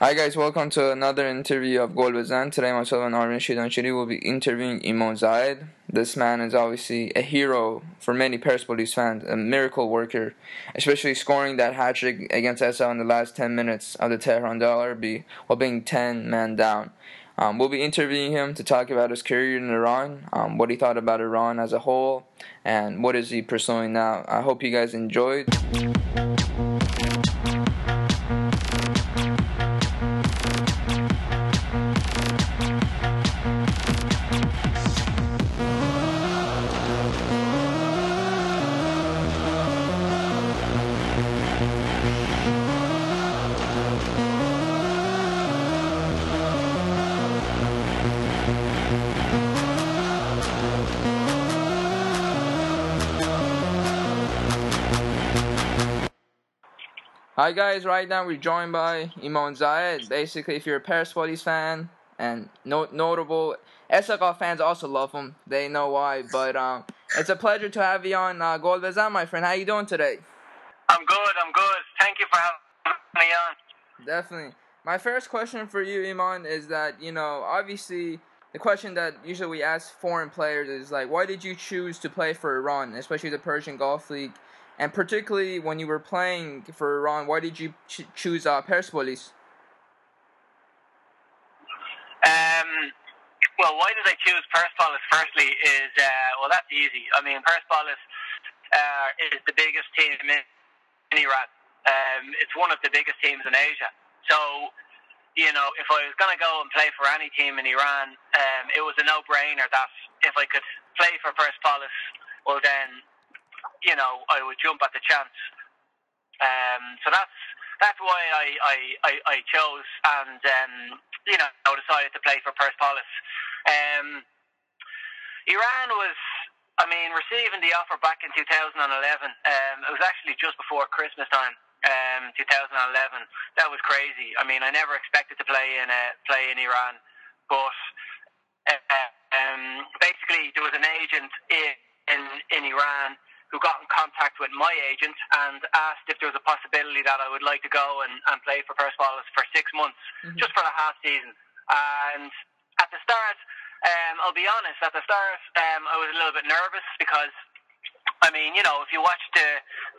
Hi guys, welcome to another interview of Gol Bezan. Today myself and Armin Shidanshiri will be interviewing Eamon Zayed. This man is obviously a hero for many Persepolis fans, a miracle worker, especially scoring that hat trick against SL in the last 10 minutes of the Tehran Derby while being 10 men down. Um, we'll be interviewing him to talk about his career in Iran, um, what he thought about Iran as a whole, and what is he pursuing now. I hope you guys enjoyed. Hi guys, right now we're joined by Eamon Zayed. Basically, if you're a Persepolis fan and no- notable SLG fans also love him. They know why. But um, it's a pleasure to have you on uh, Gol Bezan, my friend. How you doing today? I'm good. I'm good. Thank you for having me on. Definitely. My first question for you, Eamon, is that you know obviously the question that usually we ask foreign players is like, why did you choose to play for Iran, especially the Persian Gulf League? And particularly when you were playing for Iran, why did you ch- choose uh, Persepolis? Um, well, why did I choose Persepolis? Firstly, is uh, well, that's easy. I mean, Persepolis uh, is the biggest team in, in Iran. Um, it's one of the biggest teams in Asia. So, you know, if I was going to go and play for any team in Iran, um, it was a no-brainer that if I could play for Persepolis, well, then you know, I would jump at the chance. Um, so that's that's why I I, I, I chose and um, you know decided to play for Persepolis. Um, Iran was, I mean, receiving the offer back in 2011. Um, it was actually just before Christmas time. Um, 2011. That was crazy. I mean, I never expected to play in a, play in Iran, but uh, um, basically there was an agent in in, in Iran who got in contact with my agent and asked if there was a possibility that I would like to go and, and play for Persepolis for six months, mm-hmm. just for a half season. And at the start, um, I'll be honest, at the start, um, I was a little bit nervous because, I mean, you know, if you watch the,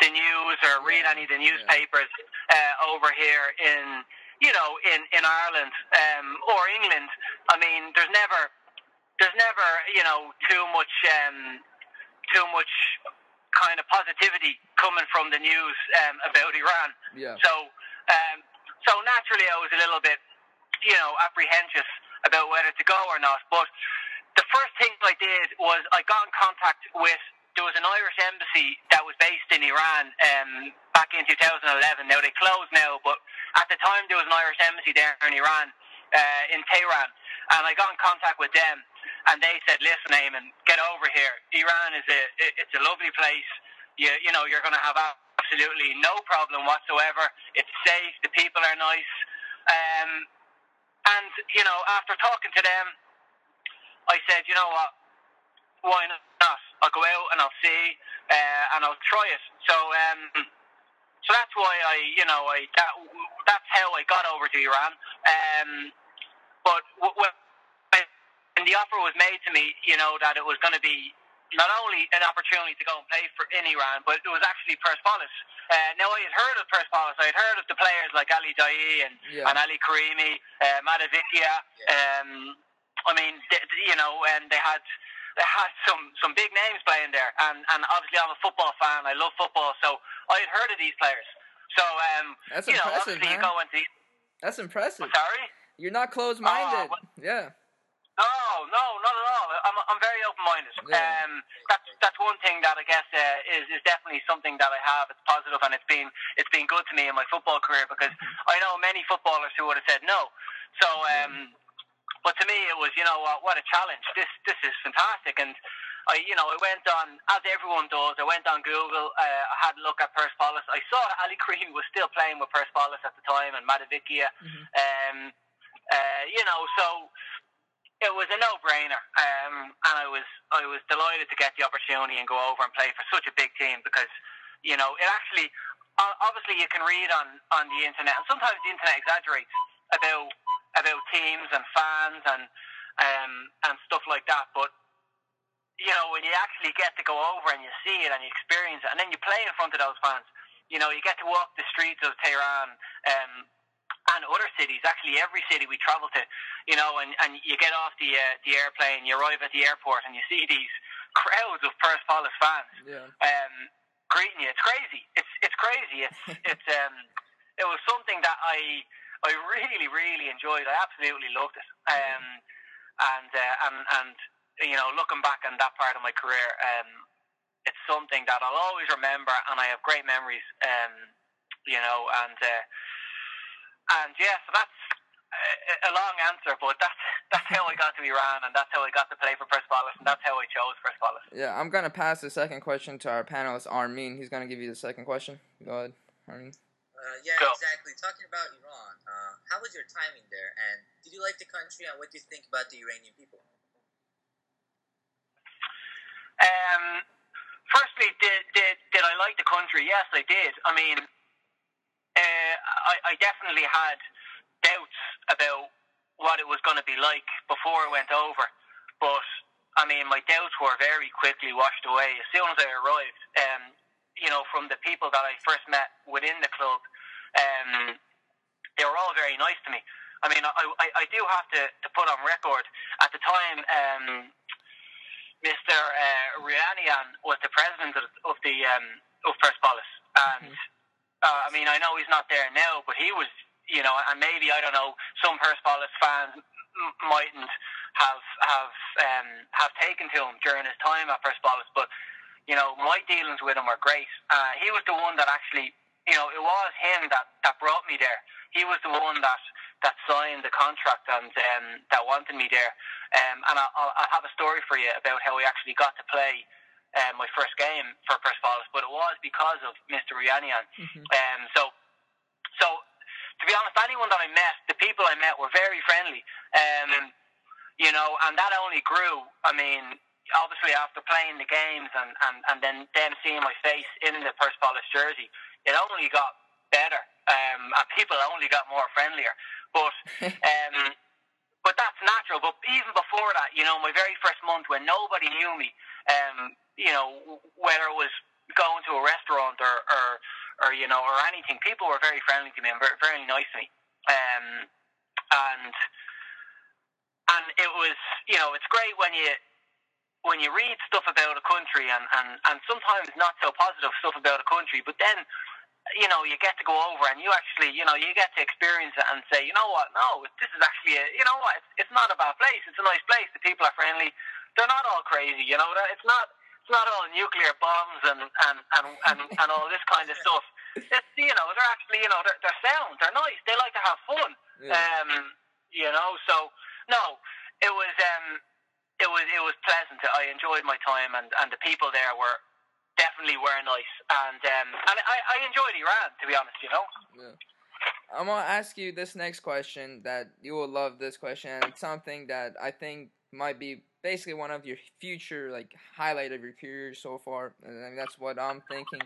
the news or read any of the newspapers uh, over here in, you know, in, in Ireland um, or England, I mean, there's never, there's never, you know, too much, um, too much kind of positivity coming from the news um, about Iran. Yeah. So, um, so naturally, I was a little bit, you know, apprehensive about whether to go or not. But the first thing I did was I got in contact with. There was an Irish embassy that was based in Iran um, back in 2011. Now they closed now, but at the time there was an Irish embassy there in Iran, uh, in Tehran, and I got in contact with them and they said, "Listen, Eamon, get over here. Iran is a it's a lovely place. You you know you're going to have absolutely no problem whatsoever. It's safe. The people are nice. Um, and you know, after talking to them, I said, you know what? Why not? I'll go out and I'll see, uh, and I'll try it. So, um, so that's why I, you know, I that that's how I got over to Iran. Um, but w- when the offer was made to me, you know, that it was going to be not only an opportunity to go and play for in Iran, but it was actually Persepolis. Uh, now I had heard of Persepolis. I had heard of the players like Ali Daei and, yeah. and Ali Karimi, uh, Mahdavikia. Yeah. Um, I mean, they, you know, and they had they had some some big names playing there, and and obviously I'm a football fan. I love football, so I had heard of these players. So um, that's you impressive, know, obviously man. you go into that's impressive. I'm sorry, you're not closed-minded. Oh, yeah. No, no, not at all. I'm, I'm very open-minded. Yeah. Um, that's that's one thing that I guess uh, is is definitely something that I have. It's positive, and it's been it's been good to me in my football career because I know many footballers who would have said no. So, um, but to me, it was you know what, what a challenge. This this is fantastic, and I you know I went on as everyone does. I went on Google. Uh, I had a look at Persepolis. I saw that Ali Green was still playing with Persepolis at the time, and Mahdavikia. Mm-hmm. Um, uh, you know, so it was a no-brainer, um, and I was I was delighted to get the opportunity and go over and play for such a big team because you know it actually obviously you can read on on the internet and sometimes the internet exaggerates, about about teams and fans and um, and stuff like that. But you know, when you actually get to go over and you see it and you experience it, and then you play in front of those fans, you know, you get to walk the streets of Tehran. Um, and other cities, actually every city we travel to, you know, and, and you get off the uh, the airplane, you arrive at the airport, and you see these crowds of Persepolis fans Yeah. um, greeting you. It's crazy. It's it's crazy. It's it's um, it was something that I I really really enjoyed. I absolutely loved it. Um, and uh, and and you know, looking back on that part of my career, um, it's something that I'll always remember, and I have great memories. Um, you know, and uh, and yeah, so that's a, a long answer, but that's that's how I got to Iran, and that's how I got to play for Persepolis, and that's how I chose Persepolis. Yeah, I'm gonna pass the second question to our panelist Armin. He's gonna give you the second question. Go ahead, Armin. Uh, yeah, Go. exactly. Talking about Iran, uh, how was your timing there? And did you like the country? And what do you think about the Iranian people? Um, firstly, did, did did I like the country? Yes, I did. I mean, uh, I, I definitely had doubts about what it was going to be like before I went over, but I mean, my doubts were very quickly washed away as soon as I arrived. Um, you know, from the people that I first met within the club, um, they were all very nice to me. I mean, I, I, I do have to, to put on record at the time. Um, Mr. Uh, Rouyanian was the president of, of the um, of and uh, I mean, I know he's not there now, but he was, you know, and maybe I don't know, some Persepolis fans m- mightn't have have um, have taken to him during his time at Persepolis, but you know, my dealings with him were great. Uh, he was the one that actually, you know, it was him that that brought me there. He was the one that that signed the contract and um, that wanted me there. Um, and I, I'll, I'll have a story for you about how I actually got to play um, my first game for Persepolis, but it was because of Mr. Rouyanian. Mhm. Um, so, so to be honest, anyone that I met, the people I met were very friendly. Um, you know, and that only grew. I mean, obviously after playing the games and, and, and then them seeing my face in the Persepolis jersey, it only got better. Um, and people only got more friendlier. But um, but that's natural. But even before that, you know, my very first month when nobody knew me, um, you know, whether it was going to a restaurant or, or, or you know, or anything, people were very friendly to me and very, very nice to me. Um, and and it was, you know, it's great when you when you read stuff about a country and, and, and sometimes not so positive stuff about a country, but then you know, you get to go over and you actually, you know, you get to experience it and say, you know what, no, this is actually, a, you know what, it's, it's not a bad place. It's a nice place. The people are friendly. They're not all crazy, you know. It's not, not all nuclear bombs and and and and, and all this kind of stuff. It's, you know, they're actually, you know, they're, they're sound. They're nice. They like to have fun. Yeah. Um, you know, so no, it was um, it was it was pleasant. I enjoyed my time, and and the people there were definitely were nice, and um, and I, I enjoyed Iran to be honest. You know. Yeah. I'm gonna ask you this next question that you will love this question and it's something that I think might be basically one of your future like highlight of your career so far. And I mean, that's what I'm thinking.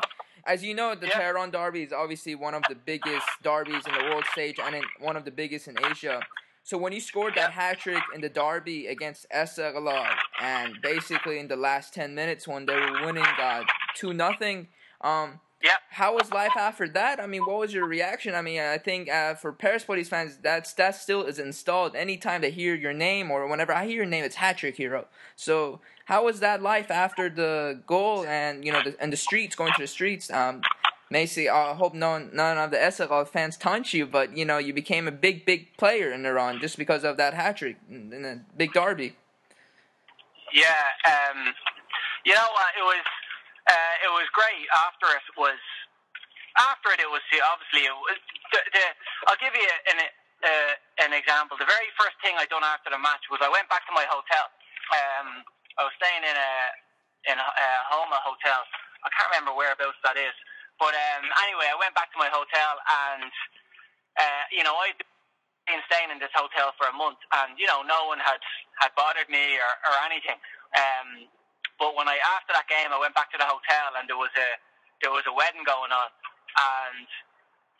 As you know, the Yeah. Tehran Derby is obviously one of the biggest derbies in the world stage and in, one of the biggest in Asia. So when you scored that hat trick in the derby against Esteghlal and basically in the last ten minutes when they were winning uh, two nothing, um, Yeah. how was life after that? I mean, what was your reaction? I mean, I think uh, for Persepolis fans, that's that still is installed. Anytime they hear your name or whenever I hear your name, it's hat trick hero. So how was that life after the goal and you know the, and the streets going to the streets? Um, Macy, I hope none none of the SLL fans taunt you, but you know you became a big big player in Iran just because of that hat trick in in a big derby. Yeah, um, you know what? It was uh, it was great. After it was after it, it was obviously it was, the, the, I'll give you an uh, an example. The very first thing I done after the match was I went back to my hotel. Um, I was staying in a in a, a Homa hotel. I can't remember whereabouts that is, but um, anyway, I went back to my hotel and uh, you know I'd been staying in this hotel for a month, and you know no one had had bothered me or, or anything. Um, but when I after that game, I went back to the hotel, and there was a there was a wedding going on, and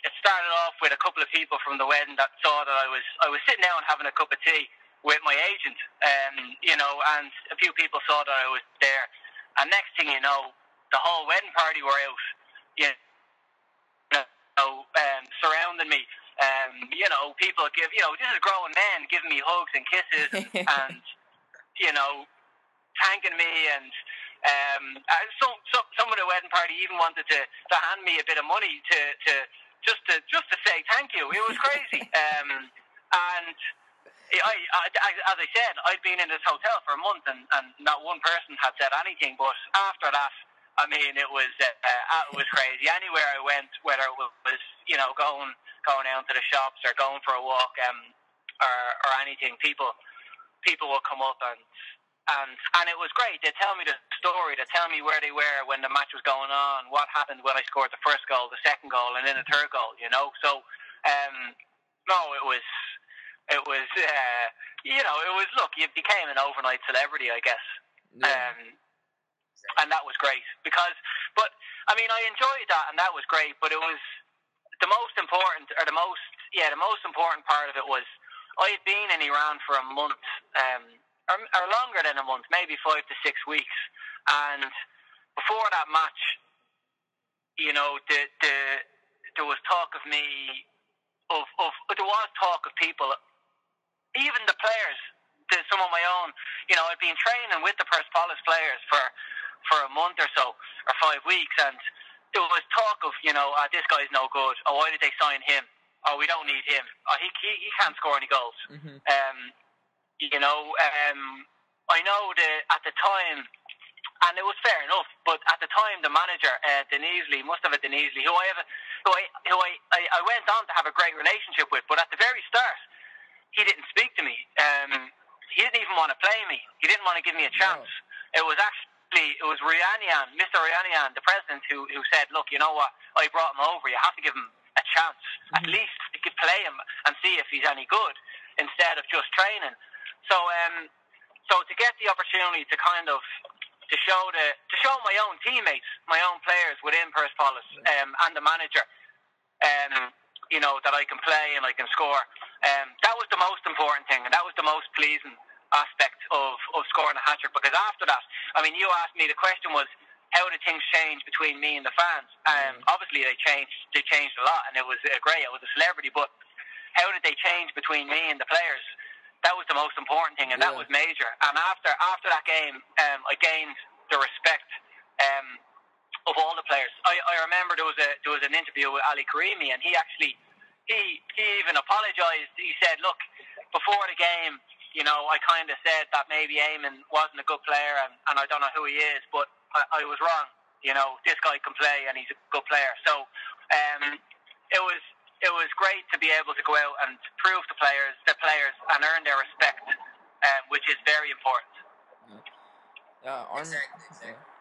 it started off with a couple of people from the wedding that saw that I was I was sitting down having a cup of tea with my agent, um, you know, and a few people saw that I was there. And next thing you know, the whole wedding party were out, you know, um, surrounding me. Um, you know, people give, you know, this is grown men giving me hugs and kisses and, and you know, thanking me and um, some, some some of the wedding party even wanted to, to hand me a bit of money to, to just to just to say thank you. It was crazy. um, and I, I, as I said, I'd been in this hotel for a month and, and not one person had said anything. But after that, I mean, it was uh, uh, it was crazy. Anywhere I went, whether it was you know going going down to the shops or going for a walk, um, or or anything, people people would come up and and and it was great. They tell me the story. They tell me where they were when the match was going on, what happened when I scored the first goal, the second goal, and then the third goal. You know, so um, no, it was it was, uh, you know, it was. Look, you became an overnight celebrity, I guess. Yeah. Um, and that was great because, but I mean, I enjoyed that, and that was great. But it was the most important, or the most, yeah, the most important part of it was I had been in Iran for a month, um, or, or longer than a month, maybe five to six weeks, and before that match, you know, the the there was talk of me of, of there was talk of people even the players, the, some of my own, you know, I'd been training with the Persepolis players for for a month or so, or five weeks, and there was talk of, you know, oh, this guy's no good. Oh, why did they sign him? Oh, we don't need him. Oh, he he, he can't score any goals. Mm-hmm. Um, you know, um, I know that at the time, and it was fair enough. But at the time, the manager, uh, Denizli, Mustafa Denizli, who I have, who I who I, I I went on to have a great relationship with, but at the very start, he didn't speak to me. Um, he didn't even want to play me. He didn't want to give me a chance. No. It was actually it was Rouyanian, Mr. Rouyanian, the president, who who said, "Look, you know what? I brought him over. You have to give him a chance. Mm-hmm. At least you could play him and see if he's any good, instead of just training." So, um, so to get the opportunity to kind of to show the to show my own teammates, my own players within Persepolis, um, and the manager, um, you know, that I can play and I can score. Um, that was the most important thing, and that was the most pleasing aspect of, of scoring a hat trick. Because after that, I mean, you asked me the question was how did things change between me and the fans? Um, mm. Obviously, they changed. They changed a lot, and it was uh, great. I was a celebrity, but how did they change between me and the players? That was the most important thing, and yeah. that was major. And after after that game, um, I gained the respect um, of all the players. I, I remember there was a there was an interview with Ali Karimi, and he actually he he even apologised. He said, "Look, before the game, you know, I kind of said that maybe Eamon wasn't a good player, and, and I don't know who he is, but I, I was wrong. You know, this guy can play, and he's a good player. So, um, it was it was great to be able to go out and prove to players, the players, and earn their respect, um, which is very important. Yeah, uh, exactly. exactly.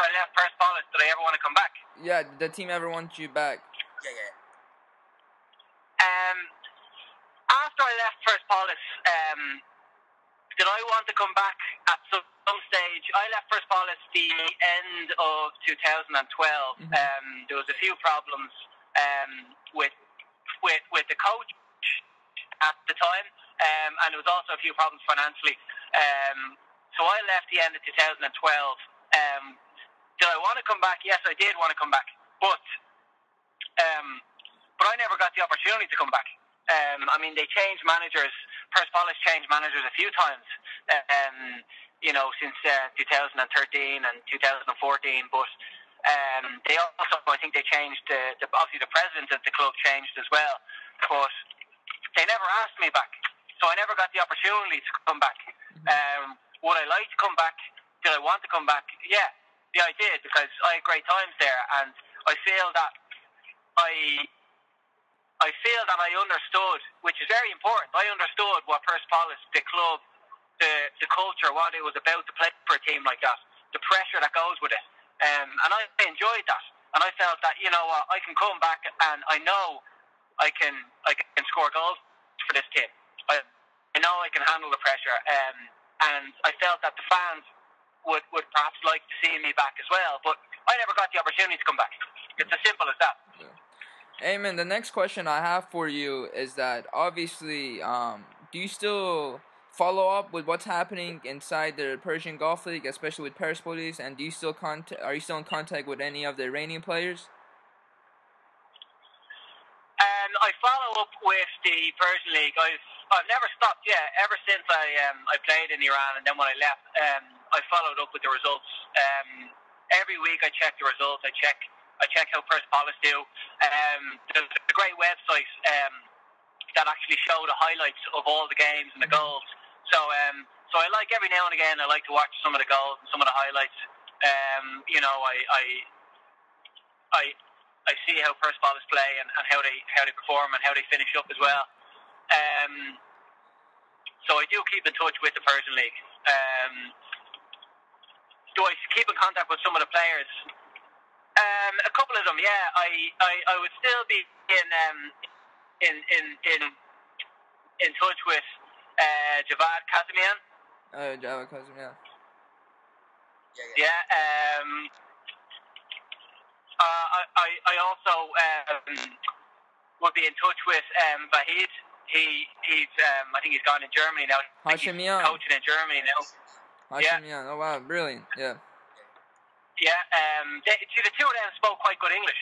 after I left Persepolis, did I ever want to come back? Yeah, did the team ever want you back? Yeah, yeah. Um, after I left Persepolis, um, did I want to come back at some, some stage? I left First Persepolis the end of 2012. Mm-hmm. Um, there was a few problems um, with with with the coach at the time, um, and there was also a few problems financially. Um, so I left the end of 2012. Um, did I want to come back? Yes, I did want to come back, but um, but I never got the opportunity to come back. Um, I mean, they changed managers. First Persepolis changed managers a few times. You know, since uh, 2013 and 2014, but um, they also, I think, they changed. Uh, the, obviously, the president of the club changed as well, but they never asked me back, so I never got the opportunity to come back. Um, would I like to come back? Did I want to come back? Yeah, yeah, I did because I had great times there, and I feel that I I feel that I understood, which is very important. I understood what Persepolis, the club, the the culture, what it was about to play for a team like that, the pressure that goes with it, um, and I enjoyed that. And I felt that you know what, I can come back and I know I can I can score goals for this team. I I know I can handle the pressure, um, and I felt that the fans would would perhaps like to see me back as well. But I never got the opportunity to come back. It's as simple as that. Amen. The next question I have for you is that obviously, um, do you still follow up with what's happening inside the Persian Gulf League, especially with Persepolis? And do you still contact? Are you still in contact with any of the Iranian players? Um, I follow up with the Persian League. I've I've never stopped. Yeah, ever since I um I played in Iran and then when I left, um I followed up with the results. Um, every week I check the results. I check I check how Persepolis do. Um, there's a great website um, that actually show the highlights of all the games and the goals. So um, so I like every now and again I like to watch some of the goals and some of the highlights. Um, you know, I I I, I see how Persepolis play and, and how they how they perform and how they finish up as well. Um, so I do keep in touch with the Persian League. Um, do I keep in contact with some of the players? Um, a couple of them, yeah. I, I, I would still be in um, in in in in touch with uh, Javad Kazemian. Uh, Javad Kazemian. Yeah, yeah. Yeah. Um, uh, I, I I also um, would be in touch with um, Vahid. He he's um, I think he's gone in Germany now. I think he's Hashemian. coaching in Germany now. Hashemian. Oh wow, brilliant. Yeah. Yeah, um, they, see, the two of them spoke quite good English,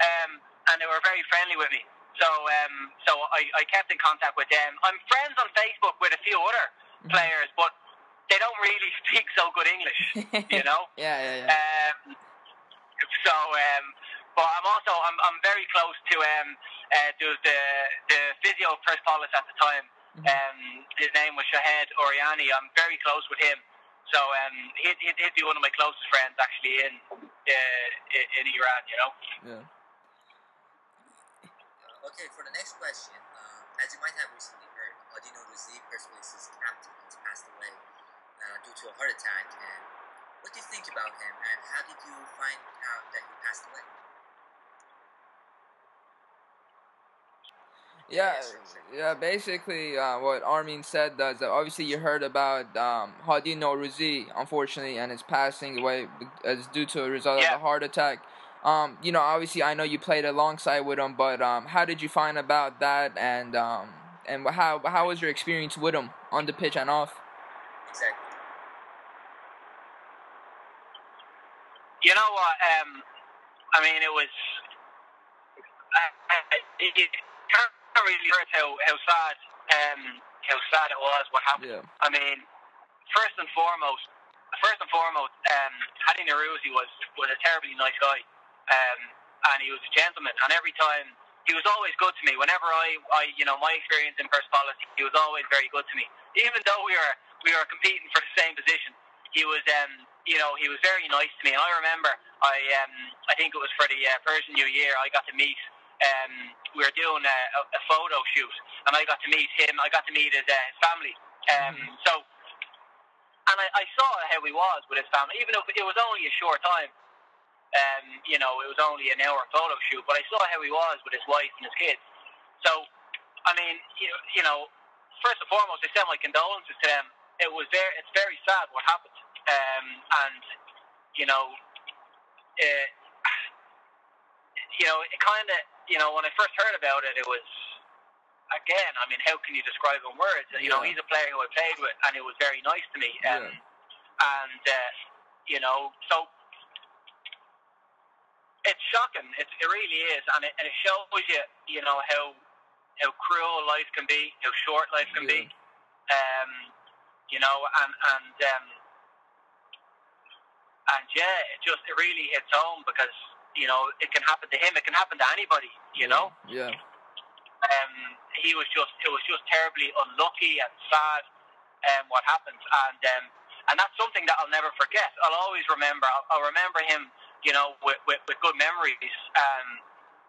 um, and they were very friendly with me. So, um, so I, I kept in contact with them. I'm friends on Facebook with a few other Mhm. players, but they don't really speak so good English, you know. yeah, yeah, yeah. Um, so, um, but I'm also I'm, I'm very close to um, uh, there the the physio Persepolis at the time. Mhm. Um, his name was Shahed Oriani. I'm very close with him. So um, he'd, he'd, he'd be one of my closest friends actually in uh, in Iran. You know. yeah. Okay, for the next question, uh, as you might have recently heard, Hadi Noruzi, Persepolis' captain, has passed away uh, due to a heart attack. And what do you think about him? And how did you find out that he passed away? Yeah, Yeah, sure, sure. yeah. Basically, uh, what Armin said does that. Obviously, you heard about um, Hadi Noruzi, unfortunately, and his passing away as due to a result Yeah. of a heart attack. Um, you know, obviously, I know you played alongside with him, but um, how did you find about that, and um, and how how was your experience with him on the pitch and off? Exactly. You know what? Um, I mean, it was. I, I, it, it can't really hurt how how sad um how sad it was what happened. Yeah, I mean, first and foremost, first and foremost, um, Hadi Noruzi was was a terribly nice guy, um, and he was a gentleman. And every time he was always good to me. Whenever I, I you know, my experience in Persepolis, he was always very good to me. Even though we were we were competing for the same position, he was um, you know, he was very nice to me. And I remember, I um, I think it was for the uh, Persian New Year, I got to meet. Um, we were doing a, a, a photo shoot, and I got to meet him. I got to meet his, uh, his family. Um, so, and I, I saw how he was with his family, even though it was only a short time. Um, you know, it was only an hour photo shoot, but I saw how he was with his wife and his kids. So, I mean, you, you know, first and foremost, I send my condolences to them. It was very, it's very sad what happened, um, and you know, uh, you know, it kind of, you know, when I first heard about it, it was again. I mean, how can you describe in words? You know, he's a player who I played with, and he was very nice to me. Um, Yeah. And uh, you know, so it's shocking. It, it really is, and it, and it shows you, you know, how how cruel life can be, how short life can be. Um, you know, and and um, and yeah, it just it really hits home because you know it can happen to him, it can happen to anybody. You yeah. know, Yeah. um, he was just it was just terribly unlucky and sad um, what happened, and um, and that's something that I'll never forget. I'll always remember. I'll, I'll remember him, you know, with, with, with good memories. Um,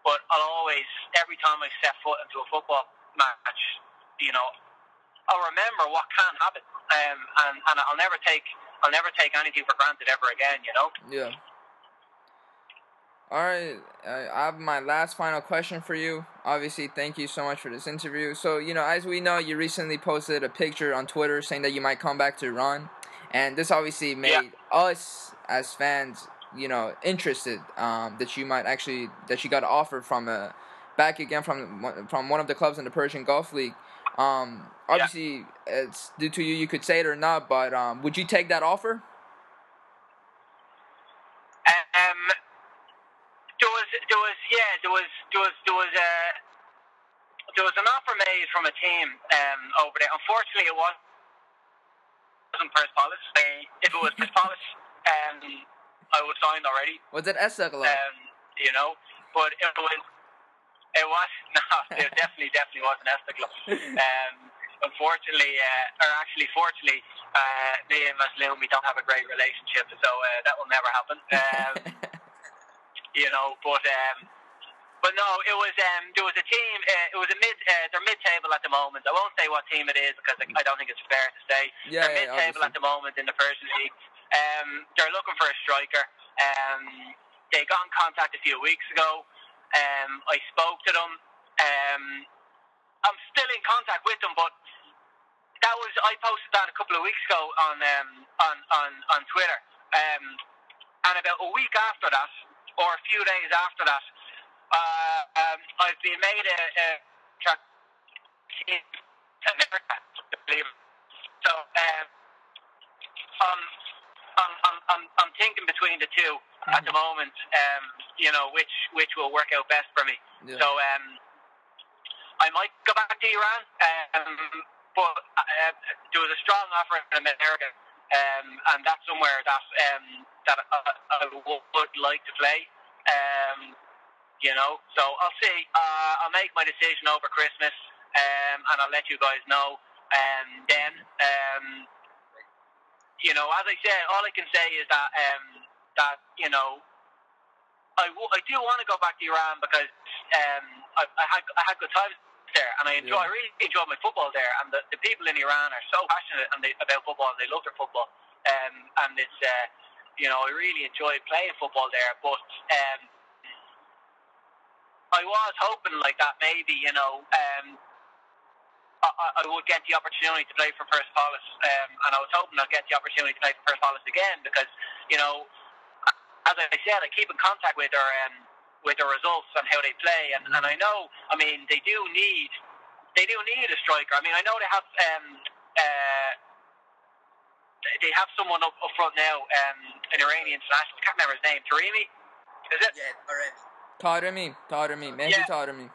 but I'll always, every time I step foot into a football match, you know, I'll remember what can happen, um, and and I'll never take I'll never take anything for granted ever again. You know. Yeah. All right, I I have my last final question for you. Obviously, thank you so much for this interview. So, you know, as we know, you recently posted a picture on Twitter saying that you might come back to Iran, and this obviously made us as fans, you know, interested um, that you might actually that you got offered from a back again from from one of the clubs in the Persian Gulf League. Um, obviously, yeah. it's due to you. You could say it or not, but um, would you take that offer? Um, there was, there was, yeah, there was, there was, there was a. Uh, there was an offer made from a team um, over there. Unfortunately, it was wasn't Persepolis. if it was Persepolis, um, I was signed already. Was it Esteghlal? Um, you know, but it was. It was no, it definitely, definitely wasn't Esteghlal. Um, unfortunately, uh, or actually, fortunately, uh, me and Mazloum, we don't have a great relationship, so uh, that will never happen. Um, you know, but um, but no, it was um, there was a team. Uh, it was a mid. Uh, they're mid-table at the moment. I won't say what team it is because I don't think it's fair to say. Yeah, they're yeah, mid-table at the moment in the Persian league. Um, they're looking for a striker. Um, they got in contact a few weeks ago. Um, I spoke to them. Um, I'm still in contact with them, but that was I posted that a couple of weeks ago on um, on on on Twitter. Um, and about a week after that, or a few days after that, uh, I've been made a, track in America, um, I'm, I'm, I'm, I'm thinking between the 2 mm-hmm. at the moment. Um, you know which which will work out best for me. Yeah. So um, I might go back to Iran, um, but uh, there was a strong offer in America. Um, and that's somewhere that um, that I, I would like to play. Um, you know. So I'll see. Uh, I'll make my decision over Christmas, um, and I'll let you guys know. Um, then, um, you know, as I said, all I can say is that um, that you know, I, w- I do want to go back to Iran because um, I, I had I had good times there, and I enjoy. Yeah. I really enjoy my football there, and the, the people in Iran are so passionate and they, about football, and they love their football. Um, and it's, uh, you know, I really enjoy playing football there. But um, I was hoping like that maybe you know um, I, I would get the opportunity to play for Persepolis, um, and I was hoping I'd get the opportunity to play for Persepolis again because you know as I said I keep in contact with their um, with their results and how they play and, and I know I mean they do need they do need a striker. I mean I know they have um, uh, they have someone up, up front now um, an Iranian international I can't remember his name Taremi? Is it? Yeah Taremi. Taremi, Taremi, Mehdi yeah. Taremi.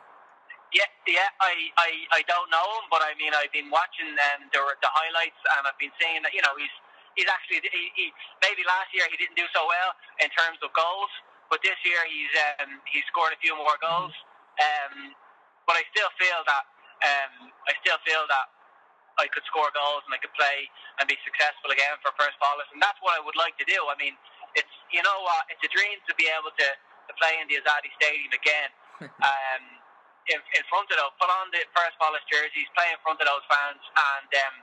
Yeah, yeah, I, I, I don't know him, but I mean, I've been watching um, the, the highlights, and I've been seeing that you know he's he's actually he, he maybe last year he didn't do so well in terms of goals, but this year he's um, he scored a few more goals. Um, but I still feel that um, I still feel that I could score goals and I could play and be successful again for Persepolis, and that's what I would like to do. I mean, it's you know what, it's a dream to be able to to play in the Azadi Stadium again. um, in, in front of those, put on the Persepolis jerseys, play in front of those fans, and um,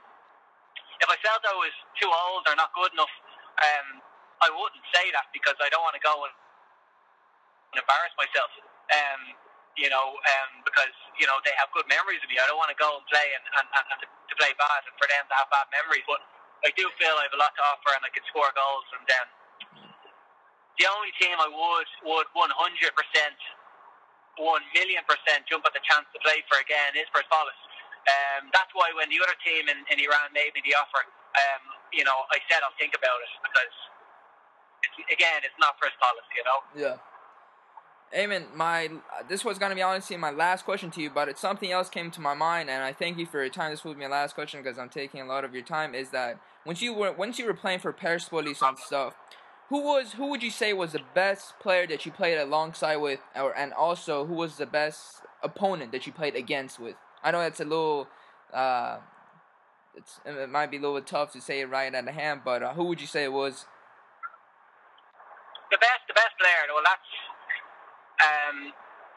if I felt I was too old or not good enough, um, I wouldn't say that because I don't want to go and embarrass myself. Um, you know, um, because you know they have good memories of me. I don't want to go and play and, and, and to, play bad and for them to have bad memories. But I do feel I have a lot to offer and I can score goals. And then the only team I would would one hundred percent, one million percent jump at the chance to play for again is Persepolis. Um, that's why when the other team in, in Iran made me the offer, um, you know, I said I'll think about it because it's, again, it's not Persepolis, you know. Yeah. Amen. My this was gonna be honestly my last question to you, but it's something else came to my mind, and I thank you for your time. This will be my last question because I'm taking a lot of your time. Is that once you were once you were playing for Persepolis and stuff, who was who would you say was the best player that you played alongside with, or and also who was the best opponent that you played against with? I know that's a little, uh, it's it might be a little tough to say it right at the hand, but uh, who would you say it was? The best, the best player. Well, that's um,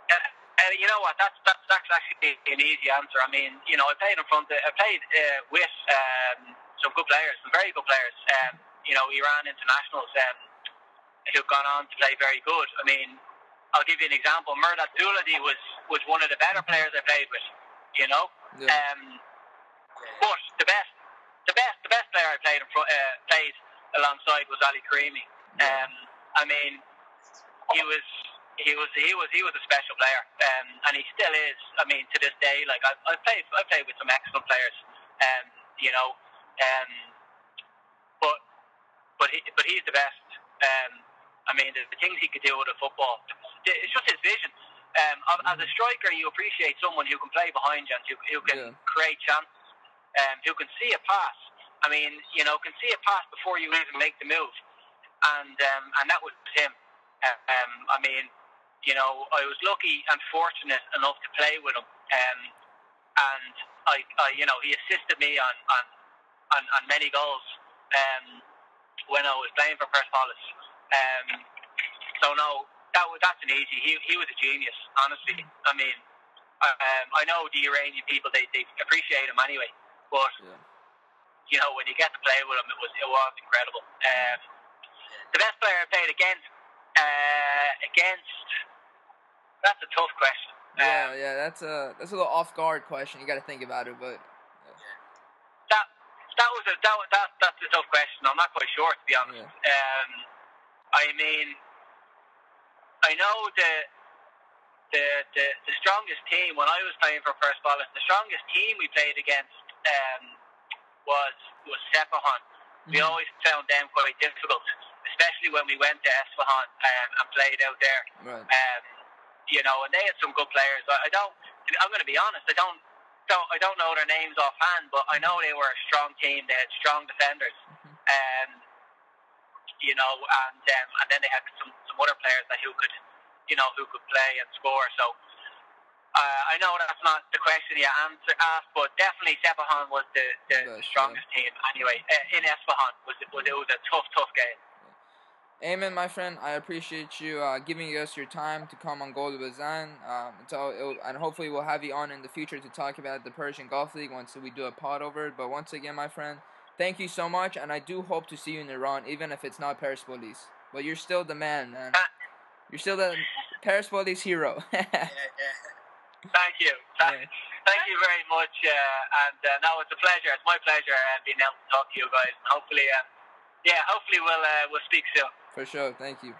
uh, uh, you know what? That's that's that's actually an easy answer. I mean, you know, I played in front. Of, I played uh, with um, some good players, some very good players. Um, you know, Iran internationals um, who've gone on to play very good. I mean, I'll give you an example. Mehrdad Oladi was, was one of the better players I played with, you know. Yeah. Um, but the best, the best, the best player I played uh, played alongside was Ali Karimi. Yeah. Um, I mean, he was he was he was he was a special player, um, and he still is. I mean, to this day, like I I played I played with some excellent players, um, you know, um, but he but he's the best. Um, I mean, the, the things he could do with a football, it's just his vision. Um, as a striker, you appreciate someone who can play behind you and who, who can Yeah. create chances, um, who can see a pass. I mean, you know, can see a pass before you even make the move, and um, and that was him. Um, I mean, you know, I was lucky and fortunate enough to play with him, um, and I, I, you know, he assisted me on on, on, on many goals um, when I was playing for Persepolis. Um, so no, that was that's an easy. He he was a genius, honestly. I mean, um, I know the Iranian people they, they appreciate him anyway, but Yeah. you know when you get to play with him, it was it was incredible. Um, the best player I played against uh, against that's a tough question. Yeah, Um, yeah, that's a that's a little off guard question. You got to think about it, but that that, that that's a tough question. I'm not quite sure to be honest. Yeah. Um, I mean, I know the, the the the strongest team when I was playing for First Balance, the strongest team we played against um, was was Sepahan. We Mhm. always found them quite difficult, especially when we went to Esfahan um, and played out there. right. Um, you know, and they had some good players. I, I don't. I'm going to be honest. I don't. Don't. I don't know their names offhand, but I know they were a strong team. They had strong defenders. Um, you know, and um, and then they had some some other players that who could, you know, who could play and score. So. Uh, I know that's not the question you answer, asked, but definitely Sepahan was the, the, the strongest team. Anyway, uh, in Esfahan was was it was a tough, tough game. Amen, my friend. I appreciate you uh, giving us your time to come on Gol Bezan. Um, it's and hopefully we'll have you on in the future to talk about the Persian Gulf League once we do a pod over it. But once again, my friend, thank you so much, and I do hope to see you in Iran, even if it's not Paris Persepolis. But you're still the man, man. You're still the Paris Persepolis hero. Yeah, yeah. Thank you. Thank, thank you very much. Uh, and uh, no, it's a pleasure. It's my pleasure uh, being able to talk to you guys. And hopefully, uh, yeah, hopefully we'll uh, we'll speak soon. For sure. Thank you.